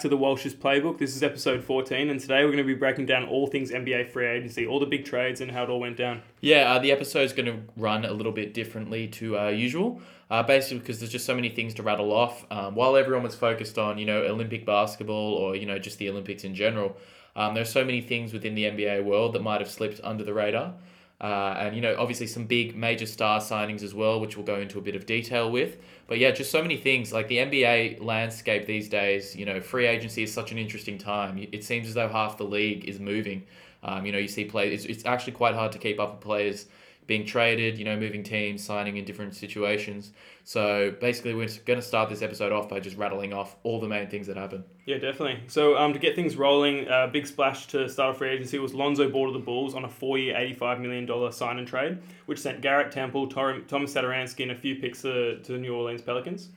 to the Welsh's Playbook. This is episode 14, and today we're going to be breaking down all things NBA free agency, all the big trades, and how it all went down. Yeah, uh, the episode's going to run a little bit differently to uh, usual, uh, basically because there's just so many things to rattle off. Um, while everyone was focused on, you know, Olympic basketball or, you know, just the Olympics in general, um, there's so many things within the NBA world that might have slipped under the radar. Uh, and you know, obviously some big major star signings as well, which we'll go into a bit of detail with. But yeah, just so many things. Like the NBA landscape these days, you know, free agency is such an interesting time. It seems as though half the league is moving. Um, you know, you see players. It's, it's actually quite hard to keep up with players being traded, you know, moving teams, signing in different situations. So basically, we're going to start this episode off by just rattling off all the main things that happen. Yeah, definitely. So um, to get things rolling, a uh, big splash to start a free agency was Lonzo Ball to the Bulls on a four-year, $85 million sign and trade, which sent Garrett Temple, Tor- Thomas Satoransky, and a few picks to, to the New Orleans Pelicans.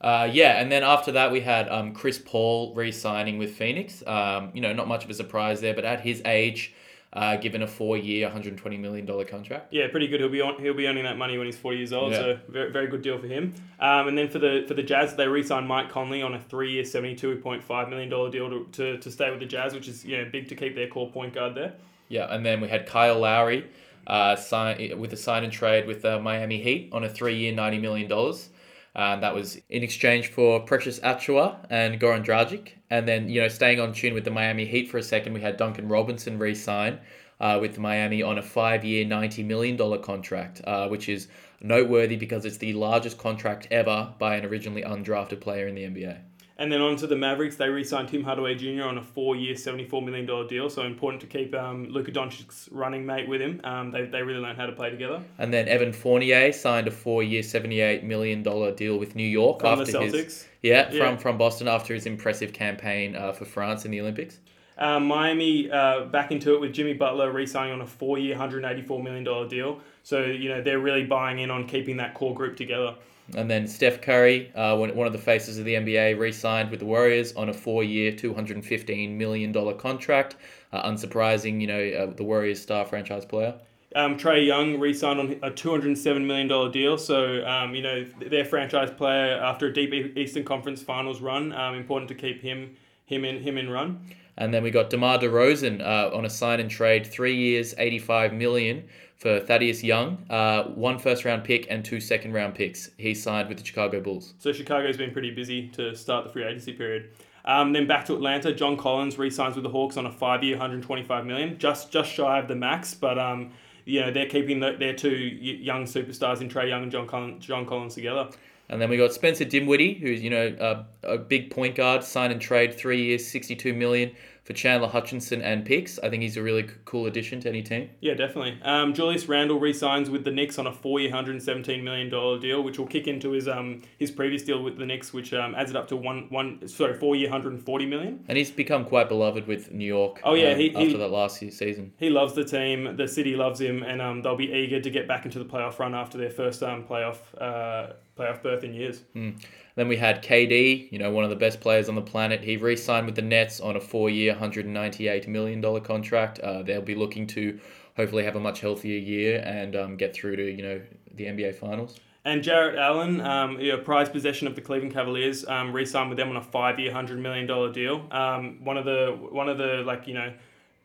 Uh, yeah, and then after that we had um, Chris Paul re-signing with Phoenix. Um, you know, not much of a surprise there, but at his age, uh, given a four-year, 120 million dollar contract. Yeah, pretty good. He'll be on. He'll be earning that money when he's 40 years old. Yeah. So very, very good deal for him. Um, and then for the for the Jazz, they re-signed Mike Conley on a three-year, 72.5 million dollar deal to, to, to stay with the Jazz, which is you know big to keep their core point guard there. Yeah, and then we had Kyle Lowry, uh, sign with a sign and trade with the Miami Heat on a three-year, 90 million dollars. Um, that was in exchange for Precious Achiuwa and Goran Dragic. And then, you know, staying on tune with the Miami Heat for a second, we had Duncan Robinson re sign uh, with Miami on a five year, $90 million contract, uh, which is noteworthy because it's the largest contract ever by an originally undrafted player in the NBA. And then on to the Mavericks, they re-signed Tim Hardaway Jr. on a four-year, $74 million deal. So important to keep um, Luka Doncic's running mate with him. Um, they, they really learned how to play together. And then Evan Fournier signed a four-year, $78 million deal with New York from after his yeah, yeah, from from Boston after his impressive campaign uh, for France in the Olympics. Um, Miami uh, back into it with Jimmy Butler re-signing on a four-year, $184 million deal. So you know they're really buying in on keeping that core group together. And then Steph Curry, uh, one of the faces of the NBA, re signed with the Warriors on a four year, $215 million contract. Uh, unsurprising, you know, uh, the Warriors star franchise player. Um, Trae Young re signed on a $207 million deal. So, um, you know, their franchise player after a deep Eastern Conference Finals run, um, important to keep him him in him in run. And then we got DeMar DeRozan uh, on a sign and trade, three years, $85 million for Thaddeus Young, uh, one first round pick and two second round picks. He signed with the Chicago Bulls. So Chicago's been pretty busy to start the free agency period. Um, then back to Atlanta, John Collins re-signs with the Hawks on a five-year, 125 million, just just shy of the max. But um, you know they're keeping the, their two young superstars in Trae Young and John Collins, John Collins together. And then we got Spencer Dinwiddie, who's you know a, a big point guard, sign and trade, three years, 62 million for Chandler Hutchison and picks. I think he's a really cool addition to any team. Yeah, definitely. Um, Julius Randle re-signs with the Knicks on a four-year, hundred seventeen million dollar deal, which will kick into his um his previous deal with the Knicks, which um, adds it up to one one sorry four-year, hundred and forty million. And he's become quite beloved with New York. Oh yeah, um, he, after he, that last season, he loves the team. The city loves him, and um they'll be eager to get back into the playoff run after their first um playoff uh playoff berth in years. Mm. Then we had KD, you know, one of the best players on the planet. He re signed with the Nets on a four year, $198 million contract. Uh, they'll be looking to hopefully have a much healthier year and um, get through to, you know, the NBA Finals. And Jarrett Allen, um, you know, prized possession of the Cleveland Cavaliers, um, re-signed with them on a five-year, hundred million dollar deal. Um, one of the one of the like you know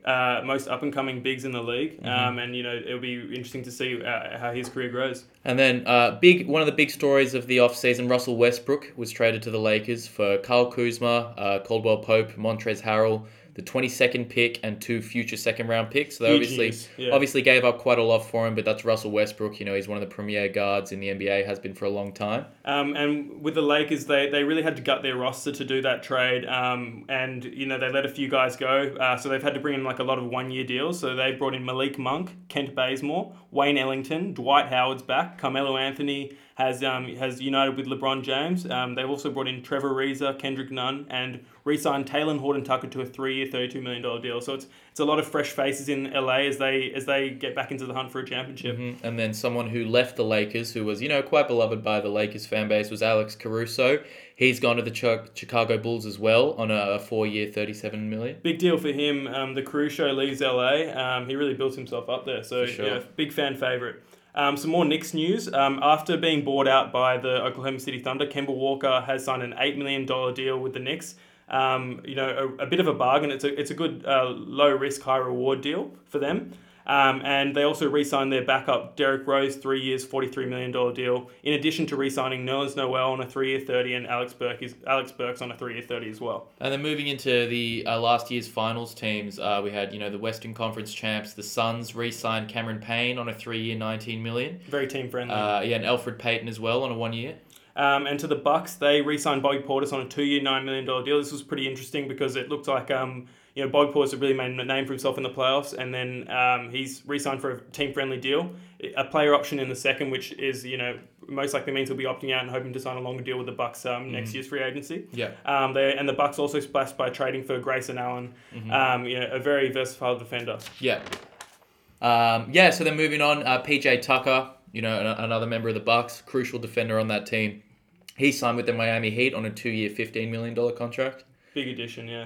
uh, most up and coming bigs in the league, mm-hmm. um, and you know it'll be interesting to see uh, how his career grows. And then uh, big one of the big stories of the offseason, Russell Westbrook was traded to the Lakers for Kyle Kuzma, uh, Caldwell Pope, Montrezl Harrell, the 22nd pick and two future second round picks. So they obviously yeah. obviously gave up quite a lot for him, but that's Russell Westbrook. You know, he's one of the premier guards in the NBA, has been for a long time. Um, and with the Lakers, they, they really had to gut their roster to do that trade. Um, and, you know, they let a few guys go. Uh, so they've had to bring in like a lot of one year deals. So they brought in Malik Monk, Kent Bazemore, Wayne Ellington, Dwight Howard's back, Carmelo Anthony, has um, has united with LeBron James. Um, they've also brought in Trevor Ariza, Kendrick Nunn, and re-signed Talen Horton Tucker to a three-year, thirty-two million dollar deal. So it's it's a lot of fresh faces in LA as they as they get back into the hunt for a championship. Mm-hmm. And then someone who left the Lakers, who was you know quite beloved by the Lakers fan base, was Alex Caruso. He's gone to the Ch- Chicago Bulls as well on a four-year, thirty-seven million. Big deal for him. Um, the Caruso leaves LA. Um, he really built himself up there. So sure. yeah, big fan favorite. Um, some more Knicks news. Um, after being bought out by the Oklahoma City Thunder, Kemba Walker has signed an $8 million deal with the Knicks. Um, you know, a, a, bit of a bargain. It's a, it's a good uh, low risk, high reward deal for them. Um, and they also re-signed their backup Derrick Rose, three years, forty-three million dollar deal. In addition to re-signing Nerlens Noel on a three-year thirty, and Alex Burke is Alex Burks on a three-year thirty as well. And then moving into the uh, last year's finals teams, uh, we had you know the Western Conference champs, the Suns, re-signed Cameron Payne on a three-year, nineteen million. Very team friendly. Uh, yeah, and Elfrid Payton as well on a one-year. Um, and to the Bucks, they re-signed Bobby Portis on a two-year, nine million dollar deal. This was pretty interesting because it looked like um, you know Portis had really made a name for himself in the playoffs, and then um, he's re-signed for a team-friendly deal, a player option in the second, which is you know most likely means he'll be opting out and hoping to sign a longer deal with the Bucks um, next year's free agency. Yeah. Um, they and the Bucks also splashed by trading for Grayson Allen, Mm-hmm. um, you know, a very versatile defender. Yeah. Um, yeah. So then moving on, uh, PJ Tucker, you know, an- another member of the Bucks, crucial defender on that team. He signed with the Miami Heat on a two-year, fifteen million dollar contract. Big addition, yeah.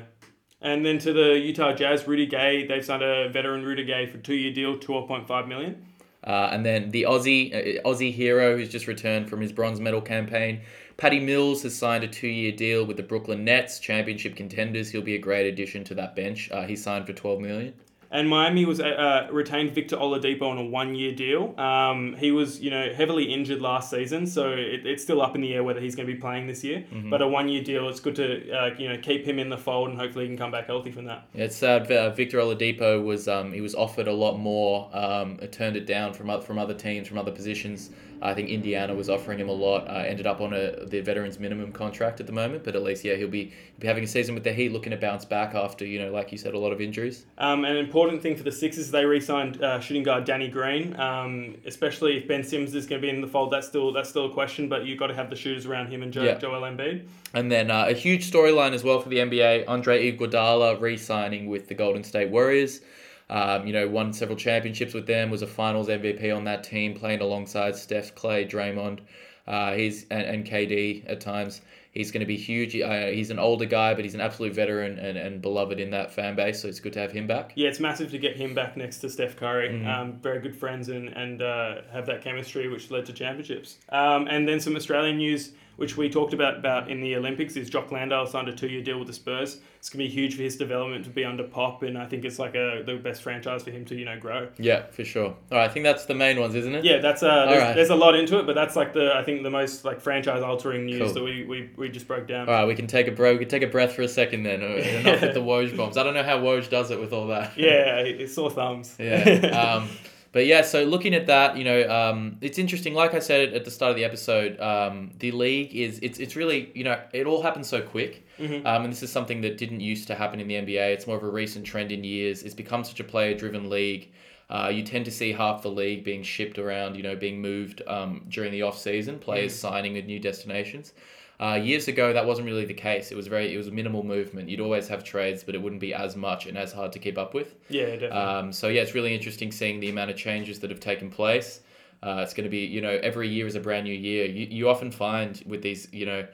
And then to the Utah Jazz, Rudy Gay, they've signed a veteran Rudy Gay for two year deal, twelve point five million. Uh, and then the Aussie uh, Aussie hero who's just returned from his bronze medal campaign, Patty Mills has signed a two-year deal with the Brooklyn Nets, championship contenders. He'll be a great addition to that bench. Uh, he signed for twelve million. And Miami was uh, retained Victor Oladipo on a one-year deal. Um, he was, you know, heavily injured last season, so it, it's still up in the air whether he's going to be playing this year. But a one-year deal, it's good to, uh, you know, keep him in the fold, and hopefully he can come back healthy from that. It's sad. Uh, Victor Oladipo was um, he was offered a lot more. Um, turned it down from from other teams, from other positions. I think Indiana was offering him a lot. Uh, ended up on a the veterans minimum contract at the moment, but at least yeah he'll be, he'll be having a season with the Heat, looking to bounce back after you know like you said a lot of injuries. Um, an important thing for the Sixers, they re-signed uh, shooting guard Danny Green. Um, especially if Ben Simmons is going to be in the fold, that's still that's still a question. But you've got to have the shooters around him and jo- Yeah. Joel Embiid. And then uh, a huge storyline as well for the NBA: Andre Iguodala re-signing with the Golden State Warriors. Um, you know, won several championships with them. Was a Finals MVP on that team, playing alongside Steph, Clay, Draymond. Uh, he's and, and KD at times. He's going to be huge. Uh, he's an older guy, but he's an absolute veteran and, and beloved in that fan base. So it's good to have him back. Yeah, it's massive to get him back next to Steph Curry. Um, very good friends and and uh, have that chemistry, which led to championships. Um, and then some Australian news, which we talked about about in the Olympics, is Jock Landale signed a two year deal with the Spurs. It's gonna be huge for his development to be under Pop, and I think it's like a the best franchise for him to you know grow. Yeah, for sure. All right, I think that's the main ones, isn't it? Yeah, that's uh, there's, right. there's a lot into it, but that's like the I think the most like franchise altering news Cool. that we, we, we just broke down. All right, we can take a bro. We can take a breath for a second then, not hit the Woj bombs. I don't know how Woj does it with all that. Yeah, it's sore thumbs. yeah. Um, but yeah, so looking at that, you know, um, it's interesting. Like I said at the start of the episode, um, the league is it's it's really you know it all happens so quick, Mhm. um, and this is something that didn't used to happen in the NBA. It's more of a recent trend in years. It's become such a player-driven league. Uh, you tend to see half the league being shipped around, you know, being moved um, during the off season. Players signing with new destinations. Uh, years ago, that wasn't really the case. It was very, it was a minimal movement. You'd always have trades, but it wouldn't be as much and as hard to keep up with. Yeah, definitely. Um, so yeah, it's really interesting seeing the amount of changes that have taken place. Uh, it's going to be, you know, every year is a brand new year. You, you often find with these, you know,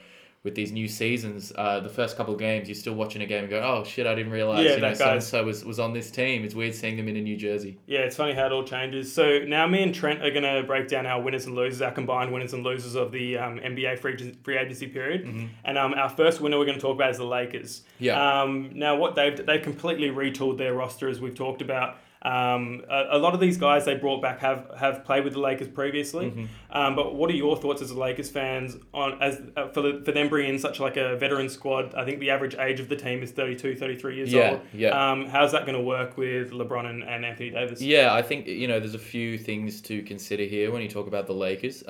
with these new seasons, uh, the first couple of games, you're still watching a game and go, oh shit, I didn't realize, Yeah, you know, that so and so was was on this team. It's weird seeing them in a New Jersey. Yeah, it's funny how it all changes. So now me and Trent are going to break down our winners and losers, our combined winners and losers of the um, NBA free, free agency period. And um, our first winner we're going to talk about is the Lakers. Yeah. Um, now, what they've they've completely retooled their roster as we've talked about. Um, a, a lot of these guys they brought back have, have played with the Lakers previously. Um, but what are your thoughts as Lakers fans on as uh, for the, for them bringing in such like a veteran squad? I think the average age of the team is 32, 33 years Yeah, old. yeah. Um, how's that going to work with LeBron and, and Anthony Davis? Yeah, I think you know there's a few things to consider here when you talk about the Lakers.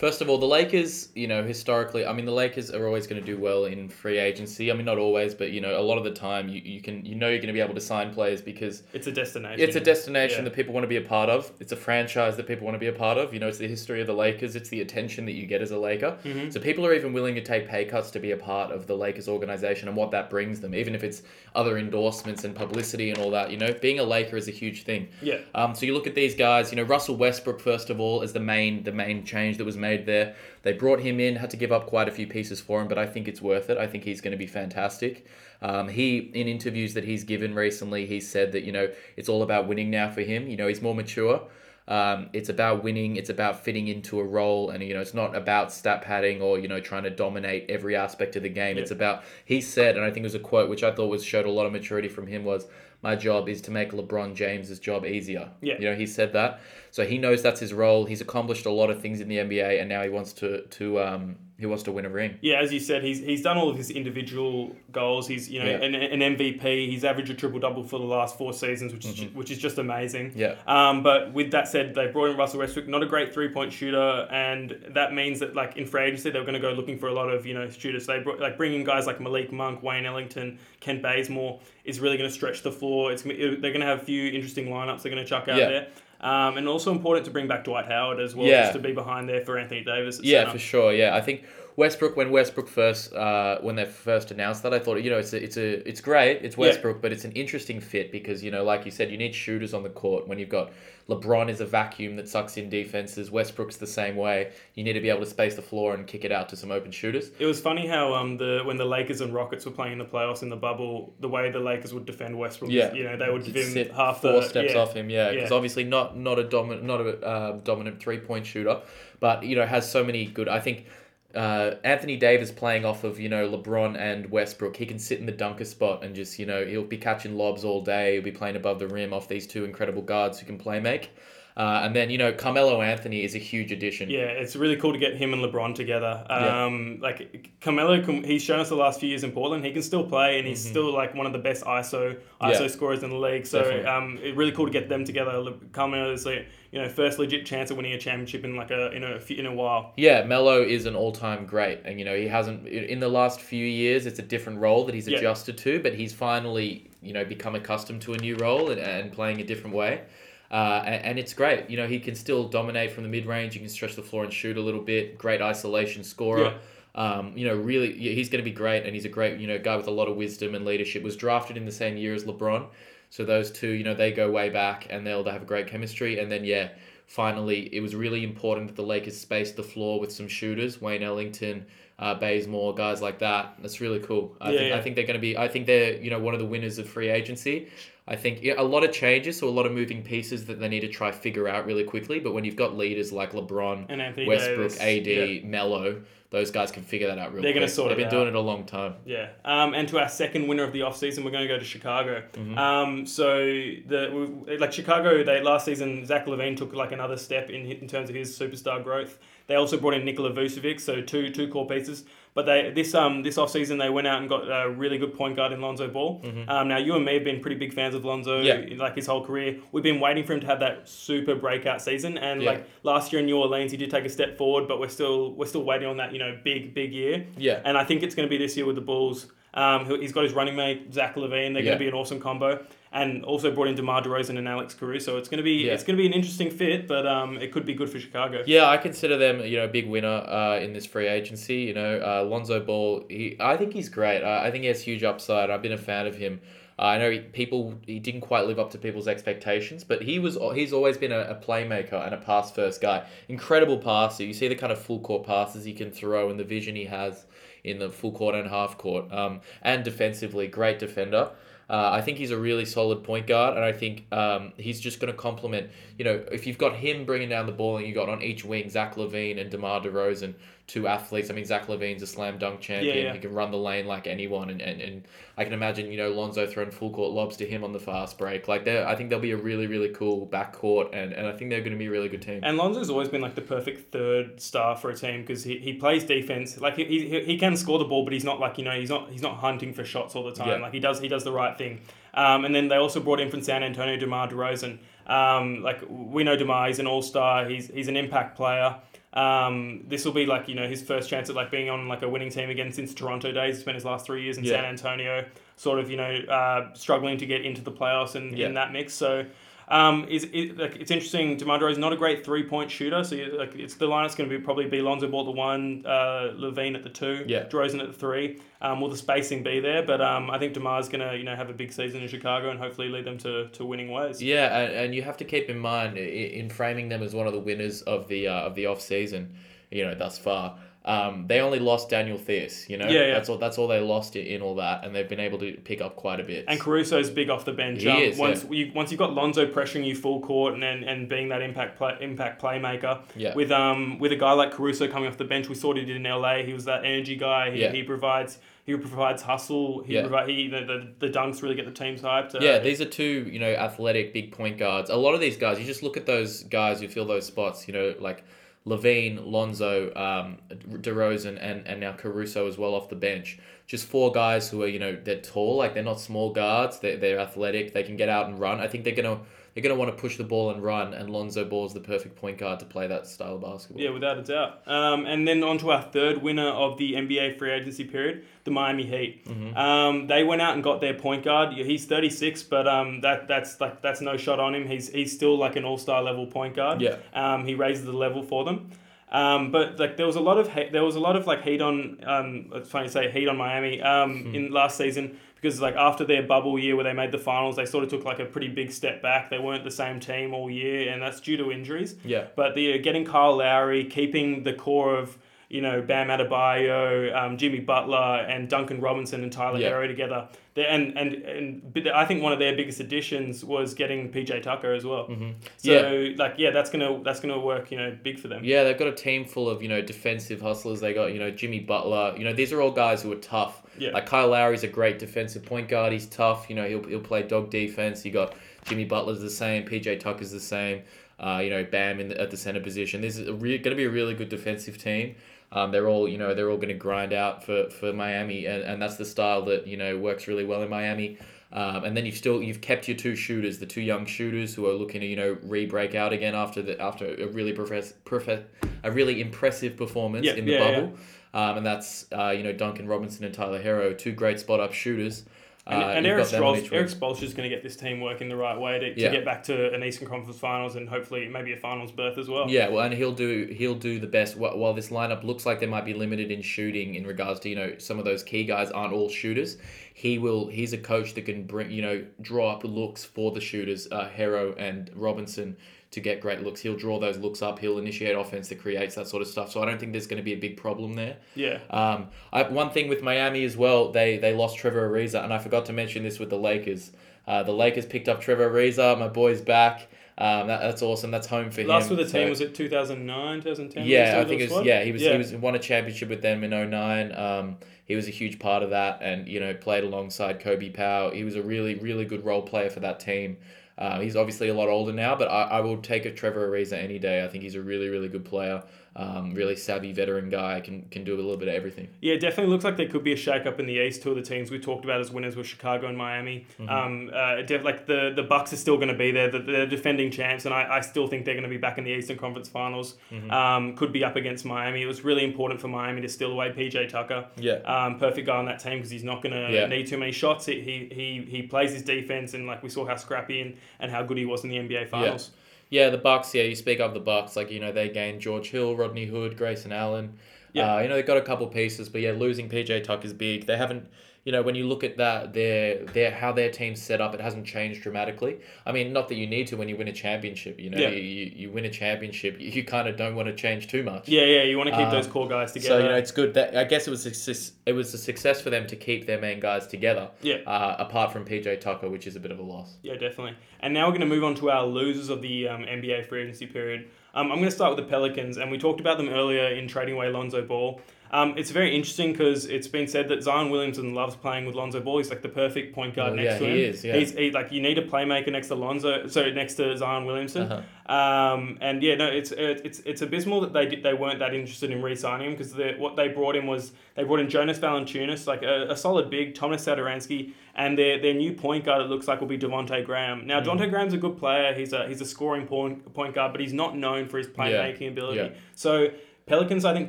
First of all, the Lakers, you know, historically, I mean, the Lakers are always going to do well in free agency. I mean, not always, but you know, a lot of the time, you, you can you know you're going to be able to sign players because It's a destination. it's a destination Yeah. that people want to be a part of. It's a franchise that people want to be a part of. You know, it's the history of the Lakers. It's the attention that you get as a Laker. Mhm. So people are even willing to take pay cuts to be a part of the Lakers organization and what that brings them, even if it's other endorsements and publicity and all that. You know, being a Laker is a huge thing. Yeah. Um, so you look at these guys. You know, Russell Westbrook first of all is the main the main change that was made there. They brought him in, had to give up quite a few pieces for him, but I think it's worth it. I think he's going to be fantastic. Um, he in interviews that he's given recently, he said that you know it's all about winning now for him. You know, he's more mature. Um, it's about winning. It's about fitting into a role, and you know, it's not about stat padding or you know trying to dominate every aspect of the game. Yeah. It's about he said, and I think it was a quote which I thought was showed a lot of maturity from him was, "My job is to make LeBron James's job easier." Yeah. you know, he said that, so he knows that's his role. He's accomplished a lot of things in the NBA, and now he wants to to um he wants to win a ring. Yeah, as you said, he's he's done all of his individual goals. He's you know Yeah. an, an MVP. He's averaged a triple double for the last four seasons, which is which is just amazing. Mm-hmm. Yeah. Um, but with that said, they brought in Russell Westbrook, not a great three point shooter, and that means that like in free agency they're going to go looking for a lot of you know shooters. They brought, like bringing guys like Malik Monk, Wayne Ellington, Kent Bazemore is really going to stretch the floor. It's they're going to have a few interesting lineups they're going to chuck out Yeah. there. Um, and also important to bring back Dwight Howard as well, Yeah. just to be behind there for Anthony Davis. Yeah, center. for sure. Yeah, I think Westbrook when Westbrook first uh, when they first announced that, I thought you know it's a, it's a it's great. It's Yeah. Westbrook, but it's an interesting fit because you know like you said, you need shooters on the court when you've got LeBron is a vacuum that sucks in defenses. Westbrook's the same way. You need to be able to space the floor and kick it out to some open shooters. It was funny how um the when the Lakers and Rockets were playing in the playoffs in the bubble, the way the Lakers would defend Westbrook, Yeah. you know, they would give him sit half four the steps yeah. off him. Yeah, because Yeah. obviously not not a dominant not a uh, dominant three point shooter, but you know has so many good. I think uh, Anthony Davis playing off of you know LeBron and Westbrook, he can sit in the dunker spot and just you know he'll be catching lobs all day. He'll be playing above the rim off these two incredible guards who can play make. Uh, and then you know Carmelo Anthony is a huge addition. Yeah, it's really cool to get him and LeBron together. Yeah. Um, like Carmelo, he's shown us the last few years in Portland. He can still play, and he's still like one of the best ISO ISO Mm-hmm. Yeah. scorers in the league. So um, it's really cool to get them together. Carmelo is like you know first legit chance of winning a championship in like a in a in a while. Yeah, Melo is an all-time great, and you know he hasn't in the last few years. It's a different role that he's Yeah. adjusted to, but he's finally you know become accustomed to a new role and, and playing a different way. Uh, and, and it's great. You know he can still dominate from the mid-range. You can stretch the floor and shoot a little bit. Great isolation scorer. Um, you know, really, yeah, he's going to be great, and he's a great, you know, guy with a lot of wisdom and leadership. Was drafted in the same year as LeBron, so those two, you know, they go way back, and they'll have a great chemistry. And then, yeah, finally, it was really important that the Lakers spaced the floor with some shooters, Wayne Ellington, uh, Bazemore, guys like that. That's really cool. I Yeah, think yeah. I think they're going to be. I think they're, you know, one of the winners of free agency. I think yeah, a lot of changes, so a lot of moving pieces that they need to try figure out really quickly. But when you've got leaders like LeBron, And Anthony Westbrook, Davis, AD, yeah. Melo, those guys can figure that out real They're gonna sort They've it been out. doing it a long time. Yeah, um, and to our second winner of the offseason, we're going to go to Chicago. Mm-hmm. Um, so the like Chicago, they last season Zach LaVine took like another step in in terms of his superstar growth. They also brought in Nikola Vucevic, so two two core pieces. But they this um this offseason they went out and got a really good point guard in Lonzo Ball. Um, now you and me have been pretty big fans of Lonzo, Mm-hmm. Yeah. like his whole career. We've been waiting for him to have that super breakout season, and Yeah. like last year in New Orleans, he did take a step forward, but we're still we're still waiting on that you know big big year. Yeah. And I think it's going to be this year with the Bulls. Um, he- he's got his running mate Zach LaVine. They're Yeah. going to be an awesome combo, and also brought in DeMar DeRozan and Alex Caruso. It's to be Yeah. it's going to be an interesting fit, but um, it could be good for Chicago. Yeah, I consider them, you know, a big winner uh, in this free agency. You know, uh, Lonzo Ball, he, I think he's great. Uh, I think he has huge upside. I've been a fan of him. Uh, I know he, people he didn't quite live up to people's expectations, but he was he's always been a, a playmaker and a pass first guy. Incredible passer. You see the kind of full court passes he can throw and the vision he has in the full court and half court. Um, and defensively, great defender. Uh, I think he's a really solid point guard, and I think um, he's just going to complement. You know, if you've got him bringing down the ball, and you've got on each wing Zach LaVine and Demar Derozan, two athletes. I mean, Zach LaVine's a slam dunk champion. Yeah, yeah. He can run the lane like anyone, and, and, and I can imagine you know Lonzo throwing full court lobs to him on the fast break. Like, they're, I think they'll be a really really cool backcourt, and, and I think they're going to be a really good team. And Lonzo's always been like the perfect third star for a team because he, he plays defense. Like he, he, he can score the ball, but he's not like you know he's not he's not hunting for shots all the time. Yeah. Like he does he does the right thing. Um, and then they also brought in from San Antonio DeMar DeRozan. Um, like we know DeMar, he's an all star. He's he's an impact player. Um, this will be like you know his first chance at like being on like a winning team again since Toronto days. He spent his last three years in Yeah. San Antonio, sort of you know uh, struggling to get into the playoffs and Yeah. in that mix. So. Um, is it, like it's interesting. Demar Derozan not a great three point shooter, so you, like it's the line. It's going to be probably be Lonzo Ball at the one, uh, LaVine at the two, Yeah. Derozan at the three. Um, will the spacing be there? But um, I think Demar's going to you know have a big season in Chicago and hopefully lead them to, to winning ways. Yeah, and, and you have to keep in mind i- in framing them as one of the winners of the uh, of the off season, you know, thus far. Um, they only lost Daniel Theis, you know. Yeah, yeah. That's all. That's all they lost in, all that, and they've been able to pick up quite a bit. And Caruso's big off the bench. He um, is, once you once you've got Lonzo pressuring you full court and, and, and being that impact play, impact playmaker. Yeah. With um with a guy like Caruso coming off the bench, we saw what he did in LA. He was that energy guy. He, Yeah. he provides he provides hustle. He Yeah. provide he the, the, the dunks really get the teams hyped. Uh, Yeah, these are two, you know, athletic big point guards. A lot of these guys, you just look at those guys who fill those spots, you know, like LaVine, Lonzo, um, DeRozan, and, and now Caruso as well off the bench. Just four guys who are, you know, they're tall, like they're not small guards. They're, they're athletic. They can get out and run. I think they're gonna they're gonna want to push the ball and run. And Lonzo Ball is the perfect point guard to play that style of basketball. Yeah, without a doubt. Um, and then on to our third winner of the NBA free agency period, the Miami Heat. Mm-hmm. Um, they went out and got their point guard. Yeah, He's 36, but um, that that's like that's no shot on him. He's he's still like an all star level point guard. Yeah. Um, he raises the level for them. Um, but like there was a lot of he- there was a lot of like heat on um, it's funny to say heat on Miami um, Hmm. in last season because like after their bubble year where they made the finals they sort of took like a pretty big step back they weren't the same team all year and that's due to injuries Yeah. but the getting Kyle Lowry, keeping the core of you know Bam Adebayo, um, Jimmy Butler, and Duncan Robinson and Tyler Yeah. Herro together. They- And and and I think one of their biggest additions was getting PJ Tucker as well. Mhm. So like yeah, that's gonna that's gonna work you know big for them. Yeah, they've got a team full of, you know, defensive hustlers. They got, you know, Jimmy Butler. You know, these are all guys who are tough. Yeah. Like Kyle Lowry's a great defensive point guard. He's tough. You know, he'll, he'll play dog defense. You got Jimmy Butler's the same. PJ Tucker's the same. Uh, you know, Bam in the, at the center position. This is re- going to be a really good defensive team. Um, they're all, you know, they're all going to grind out for, for Miami, and, and that's the style that you know works really well in Miami. Um, and then you've still you've kept your two shooters, the two young shooters who are looking to you know re-break out again after the after a really profess, profe- a really impressive performance Yeah, in the yeah, bubble. Um, and that's uh, you know Duncan Robinson and Tyler Herro, two great spot up shooters. And, Uh, and Eric got them on Spoelstra, each Eric wing. Is going to get this team working the right way to, to Yeah. get back to an Eastern Conference Finals and hopefully maybe a Finals berth as well. Yeah, well, and he'll do he'll do the best. While while this lineup looks like they might be limited in shooting in regards to you know some of those key guys aren't all shooters. He will. He's a coach that can bring you know draw up looks for the shooters, uh, Herro and Robinson to get great looks. He'll draw those looks up. He'll initiate offense that creates that sort of stuff. So I don't think there's going to be a big problem there. Yeah. Um, I, one thing with Miami as well, they they lost Trevor Ariza, and I forgot to mention this with the Lakers. Uh, the Lakers picked up Trevor Ariza. My boy's back. Um, that, that's awesome. That's home for Last him. Last with the team So- was it 2009, 2010? yeah, I think it was. squad? Yeah, he was. Yeah. He was won a championship with them in 09. Um, he was a huge part of that, and you know played alongside Kobe Powell. He was a really, really good role player for that team. Uh, he's obviously a lot older now, but I, I will take a Trevor Ariza any day. I think he's a really, really good player. Um, really savvy veteran guy. Can can do a little bit of everything. Yeah, definitely looks like there could be a shake up in the East. Two of the teams we talked about as winners were Chicago and Miami. Mm-hmm. Um, uh, def- like the the Bucks are still going to be there. The, they're defending champs, and I, I still think they're going to be back in the Eastern Conference Finals. Mm-hmm. Um, could be up against Miami. It was really important for Miami to steal away PJ Tucker. Yeah. Um, perfect guy on that team because he's not going to Yeah. need too many shots. He, he he he plays his defense, and like we saw how scrappy and, and how good he was in the NBA Finals. Yeah, the Bucks. Yeah, you speak of the Bucks, like you know they gained George Hill, Rodney Hood, Grayson Allen. Yeah. Uh, you know they've got a couple pieces, but yeah, losing PJ Tuck is big. They haven't, you know, when you look at that, their their how their team's set up, it hasn't changed dramatically. I mean, not that you need to when you win a championship. You know, Yeah. you, you, you win a championship, you, you kind of don't want to change too much. Yeah, yeah. You want to keep Um, those core guys together. So you know it's good that I guess it was a success. It was a success for them to keep their main guys together. Yeah. Uh, apart from PJ Tucker, which is a bit of a loss. Yeah, definitely. And now we're going to move on to our losers of the um, NBA free agency period. Um, I'm going to start with the Pelicans, and we talked about them earlier in trading away Lonzo Ball. Um, it's very interesting because it's been said that Zion Williamson loves playing with Lonzo Ball. He's like the perfect point guard Oh, next yeah, to him. he is, yeah. He's he, like you need a playmaker next to Lonzo, so next to Zion Williamson. Uh-huh. Um, and yeah, no, it's it's it's abysmal that they did, they weren't that interested in re-signing him because what they brought in was they brought in Jonas Valanciunas, like a, a solid big, Thomas Satoransky, and their their new point guard it looks like will be Devonte Graham. Mm. Now Devonte Graham's a good player. He's a he's a scoring point point guard, but he's not known for his playmaking ability. yeah. So Pelicans, I think,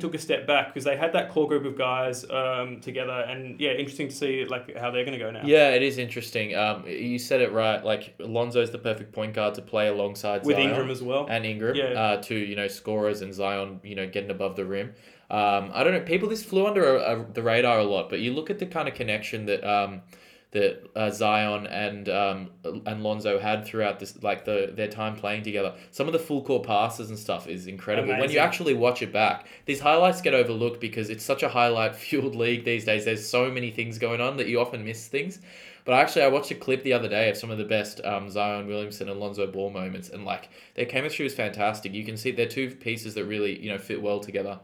took a step back because they had that core group of guys um, together, and yeah, interesting to see like how they're going to go now. Yeah, it is interesting. Um, you said it right. Like Lonzo's the perfect point guard to play alongside with Zion Ingram as well. and Ingram. Yeah. Uh, to you know scorers and Zion, you know, getting above the rim. Um, I don't know. People this flew under a, a, the radar a lot, but you look at the kind of connection that um, that uh, Zion and um, and Lonzo had throughout this, like the their time playing together. Some of the full court passes and stuff is incredible. When you actually watch it back, these highlights get overlooked because it's such a highlight fueled league these days. There's so many things going on that you often miss things. But actually, I watched a clip the other day of some of the best um, Zion Williamson and Lonzo Ball moments, and like their chemistry was fantastic. You can see they're two pieces that really you know fit well together.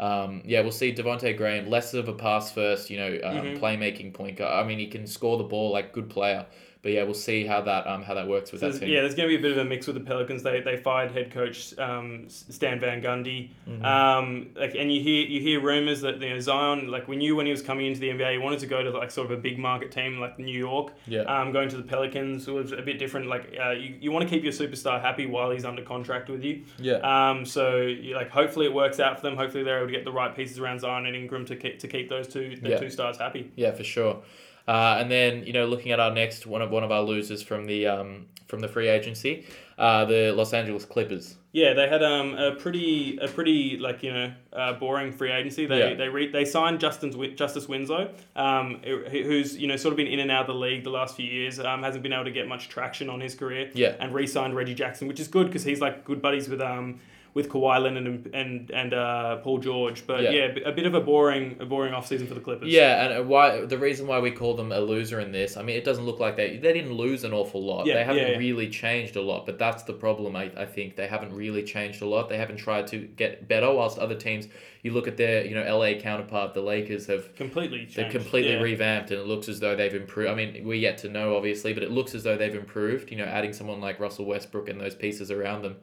Um, yeah, we'll see Devonte Graham less of a pass first, you know, um, Mhm. playmaking point guard. I mean, he can score the ball like good player, but yeah, we'll see how that um how that works with So that team. yeah, there's going to be a bit of a mix with the Pelicans. They, they fired head coach um, Stan Van Gundy. Mhm. Um, like, and you hear you hear rumors that you know Zion, like we knew when he was coming into the NBA, he wanted to go to like sort of a big market team like New York. yeah, Um, going to the Pelicans was a bit different. Like uh, you, you want to keep your superstar happy while he's under contract with you. yeah. Um, so you, like hopefully it works out for them. Hopefully they're able to get the right pieces around Zion and Ingram to keep to keep those two the Yeah. two stars happy. Yeah, for sure. Uh, and then you know, looking at our next one of one of our losers from the um, from the free agency, uh, the Los Angeles Clippers. Yeah, they had um a pretty a pretty like you know uh, boring free agency. They Yeah. they re- they signed Justin's Justise Winslow, um who- who's you know sort of been in and out of the league the last few years. Um, hasn't been able to get much traction on his career. Yeah. and re-signed Reggie Jackson, which is good because he's like good buddies with um with Kawhi Leonard and and and uh, Paul George. But Yeah. yeah, a bit of a boring a boring off season for the Clippers. Yeah, and uh, why the reason why we call them a loser in this? I mean, it doesn't look like they they didn't lose an awful lot. Yeah, they haven't yeah, really changed a lot, but that's the problem. I, I think they haven't really changed a lot. They haven't tried to get better. Whilst other teams, you look at their you know LA counterpart, the Lakers have completely They've completely revamped, and it looks as though they've improved. I mean, we're yet to know, obviously, but it looks as though they've improved. You know, adding someone like Russell Westbrook and those pieces around them.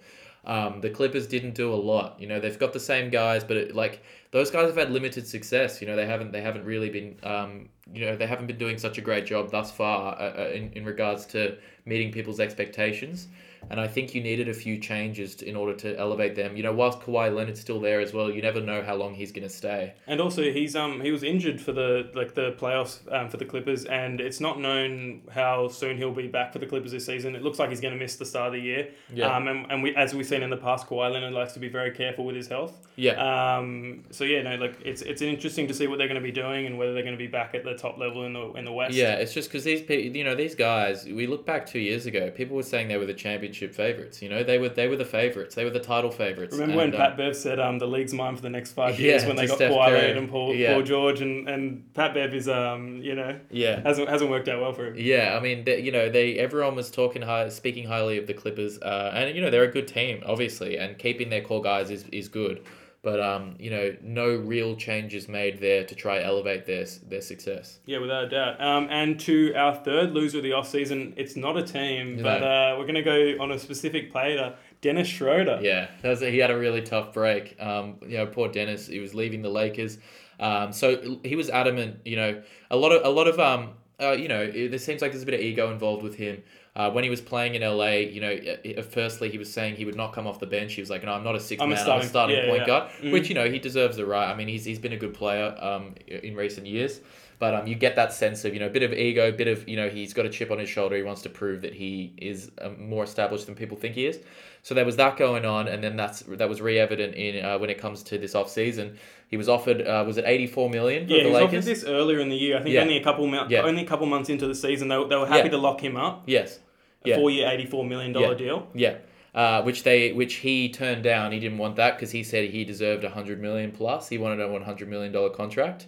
Um, the Clippers didn't do a lot. You know, they've got the same guys, but it, like those guys have had limited success. You know, they haven't they haven't really been um, you know they haven't been doing such a great job thus far uh, uh, in in regards to meeting people's expectations. And I think you needed a few changes to, in order to elevate them. You know, whilst Kawhi Leonard's still there as well, you never know how long he's going to stay. And also, he's um he was injured for the like the playoffs um, for the Clippers, and it's not known how soon he'll be back for the Clippers this season. It looks like he's going to miss the start of the year. Yeah. Um, and, and we as we've seen in the past, Kawhi Leonard likes to be very careful with his health. Yeah. Um. So yeah, no, like it's it's interesting to see what they're going to be doing and whether they're going to be back at the top level in the in the West. Yeah, it's just because these people, you know, these guys. We look back two years ago. People were saying they were the championship favorites. You know, they were they were the favorites. They were the title favorites. Remember when And, um, Pat Bev said um the league's mine for the next five Yeah, years when they got Steph Kawhi. Leonard and Paul, Yeah. Paul George and, and Pat Bev is um you know Yeah. hasn't hasn't worked out well for him. Yeah, I mean, they, you know, they everyone was talking high, speaking highly of the Clippers, uh, and you know they're a good team, obviously, and keeping their core guys is, is good, but um, you know, no real changes made there to try elevate their their success. Yeah, without a doubt. Um, and to our third loser of the offseason, it's not a team, but uh, we're going to go on a specific player, Dennis Schroeder. Yeah, was, he had a really tough break. Um, you know, poor Dennis, he was leaving the Lakers. Um, so he was adamant. You know, a lot of a lot of um, uh, you know, it, there seems like there's a bit of ego involved with him. Uh, when he was playing in LA, you know, firstly he was saying he would not come off the bench. He was like, "No, I'm not a 6 I'm a man. I'm a starting- starting yeah, point yeah. guard," Mm. which you know he deserves the right. I mean, he's he's been a good player um in recent years. But um, you get that sense of you know a bit of ego, a bit of you know he's got a chip on his shoulder. He wants to prove that he is um, more established than people think he is. So there was that going on, and then that's that was re evident in uh, when it comes to this off season. He was offered uh, was it eighty four million Yeah, the he was offered this earlier in the year. I think Yeah. only a couple mo- Yeah. only a couple months into the season, they, they were happy Yeah. to lock him up. Yes. A Yeah. four-year, eighty-four million dollar deal. Yeah. Uh, which they which he turned down. He didn't want that because he said he deserved a hundred million plus. He wanted a one hundred million dollar contract.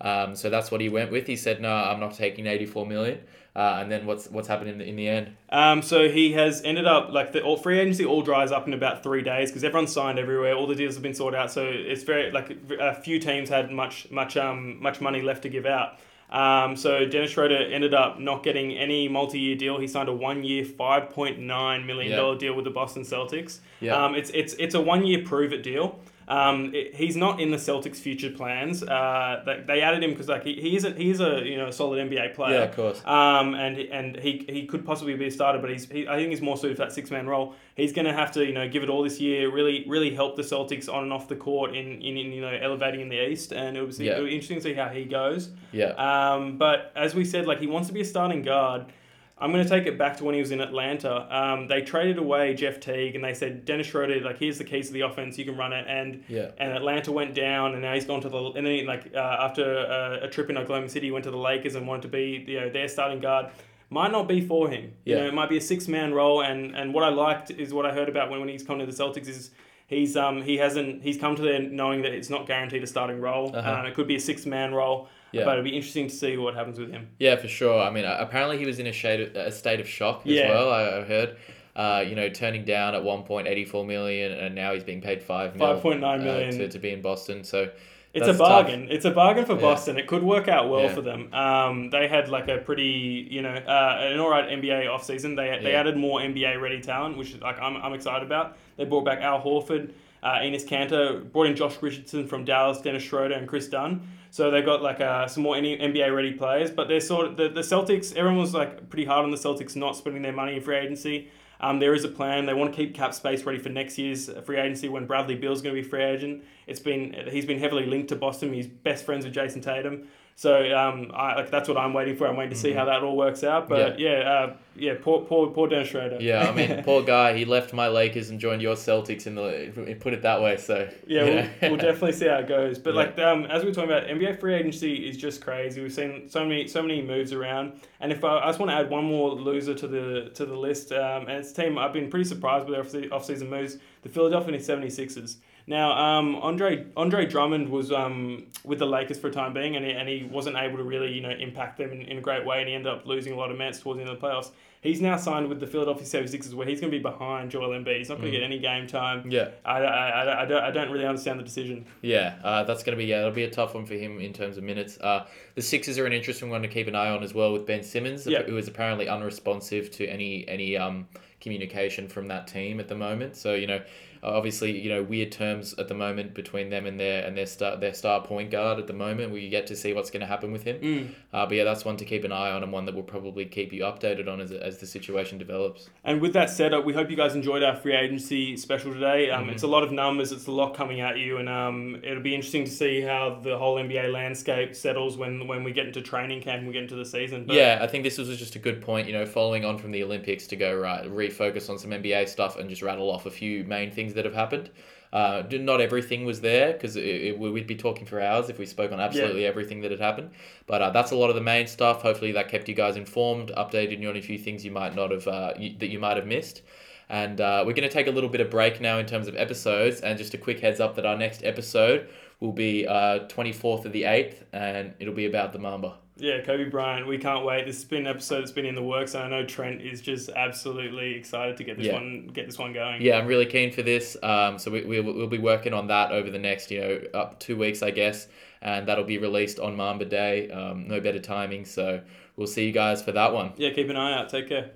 Um, so that's what he went with. He said, "No, I'm not taking eighty four million. Uh, and then what's what's happened in the, in the end? Um, so he has ended up like the all free agency all dries up in about three days because everyone's signed everywhere. All the deals have been sorted out. So it's very like a few teams had much much um much money left to give out. Um, so Dennis Schroeder ended up not getting any multi-year deal. He signed a one-year, five point nine million dollar deal with the Boston Celtics. Yeah. Um, it's it's it's a one-year prove-it deal. Um, it, he's not in the Celtics' future plans. Uh, they, they added him because like he, he is a he is a you know solid NBA player. Yeah, of course. Um, and and he, he could possibly be a starter, but he's he, I think he's more suited for that six man role. He's going to have to you know give it all this year, really really help the Celtics on and off the court in, in, in you know elevating in the East, and it was, Yeah. it was interesting to see how he goes. Yeah. Um, but as we said, like he wants to be a starting guard. I'm going to take it back to when he was in Atlanta. Um, they traded away Jeff Teague and they said Dennis Schroeder, like here's the keys to the offense, you can run it. And Yeah. and Atlanta went down, and now he's gone to the and then he, like uh, after a, a trip in Oklahoma City, he went to the Lakers and wanted to be you know their starting guard. Might not be for him. You Yeah. know, it might be a six man role. And and what I liked is what I heard about when, when he's come to the Celtics is. He's um he hasn't he's come to there knowing that it's not guaranteed a starting role. Uh-huh. Um, it could be a six man role, Yeah. but it'd be interesting to see what happens with him. Yeah, for sure. I mean, uh, apparently he was in a shade of, a state of shock as Yeah. well. I, I heard, uh, you know, turning down at one point eighty four million, and now he's being paid five mil, 5.9 uh, to, to be in Boston. So It's a bargain. It's a bargain for Yeah. Boston. It could work out well Yeah. for them. Um, they had like a pretty, you know, uh, an all right NBA offseason. They, they Yeah. added more NBA ready talent, which is like I'm, I'm excited about. They brought back Al Horford, uh, Enes Kanter, brought in Josh Richardson from Dallas, Dennis Schroeder, and Kris Dunn. So they've got like uh, some more NBA ready players. But they're sort of the, the Celtics. Everyone was like pretty hard on the Celtics not spending their money in free agency. Um, there is a plan. They want to keep cap space ready for next year's free agency when Bradley Beal's going to be free agent. It's been he's been heavily linked to Boston. He's best friends with Jayson Tatum. So um, I, like that's what I'm waiting for. I'm waiting to see how that all works out. But yeah, uh, yeah, poor poor poor Dennis Schroeder. yeah, I mean, poor guy. He left my Lakers and joined your Celtics in the. Put it that way. So Yeah, you we'll, we'll definitely see how it goes. But Yeah. like um, as we were talking about, NBA free agency is just crazy. We've seen so many so many moves around. And if I, I just want to add one more loser to the to the list, um, and it's a team I've been pretty surprised with their off season moves, the Philadelphia 76ers. Now, um, Andre Andre Drummond was um, with the Lakers for a time being, and he, and he wasn't able to really you know impact them in, in a great way, and he ended up losing a lot of minutes towards the end of the playoffs. He's now signed with the Philadelphia 76ers, where he's going to be behind Joel Embiid. He's not going to Mm. get any game time. yeah. I, I, I, I, don't, I don't really understand the decision. Yeah, uh, that's gonna be yeah, it'll be a tough one for him in terms of minutes. Uh, the Sixers are an interesting one to keep an eye on as well with Ben Simmons, Yeah. who is apparently unresponsive to any any um communication from that team at the moment. So you know, obviously you know weird terms at the moment between them and their and their star their star point guard at the moment. We get to see what's going to happen with him. Mm. Uh, but yeah, that's one to keep an eye on and one that we'll probably keep you updated on as as the situation develops. And with that said, uh, we hope you guys enjoyed our free agency special today. Um, It's a lot of numbers, it's a lot coming at you, and um, it'll be interesting to see how the whole NBA landscape settles when, when we get into training camp and we get into the season. But yeah, I think this was just a good point, you know, following on from the Olympics to go right, refocus on some NBA stuff and just rattle off a few main things that have happened. Uh, not everything was there because we'd be talking for hours if we spoke on absolutely everything that had happened. But uh, that's a lot of the main stuff. Hopefully, that kept you guys informed, updated you on a few things you might not have uh, you, that you might have missed. And uh, we're going to take a little bit of break now in terms of episodes. And just a quick heads up that our next episode will be uh, 24th of the 8th, and it'll be about the Mamba. Yeah, Kobe Bryant, we can't wait. This has been an episode that's been in the works, and I know Trent is just absolutely excited to get this Yeah. one get this one going. Yeah, I'm really keen for this. Um, so we, we, we'll be working on that over the next, you know, up two weeks, I guess. And that'll be released on Mamba Day. Um, no better timing. So we'll see you guys for that one. Yeah, keep an eye out. Take care.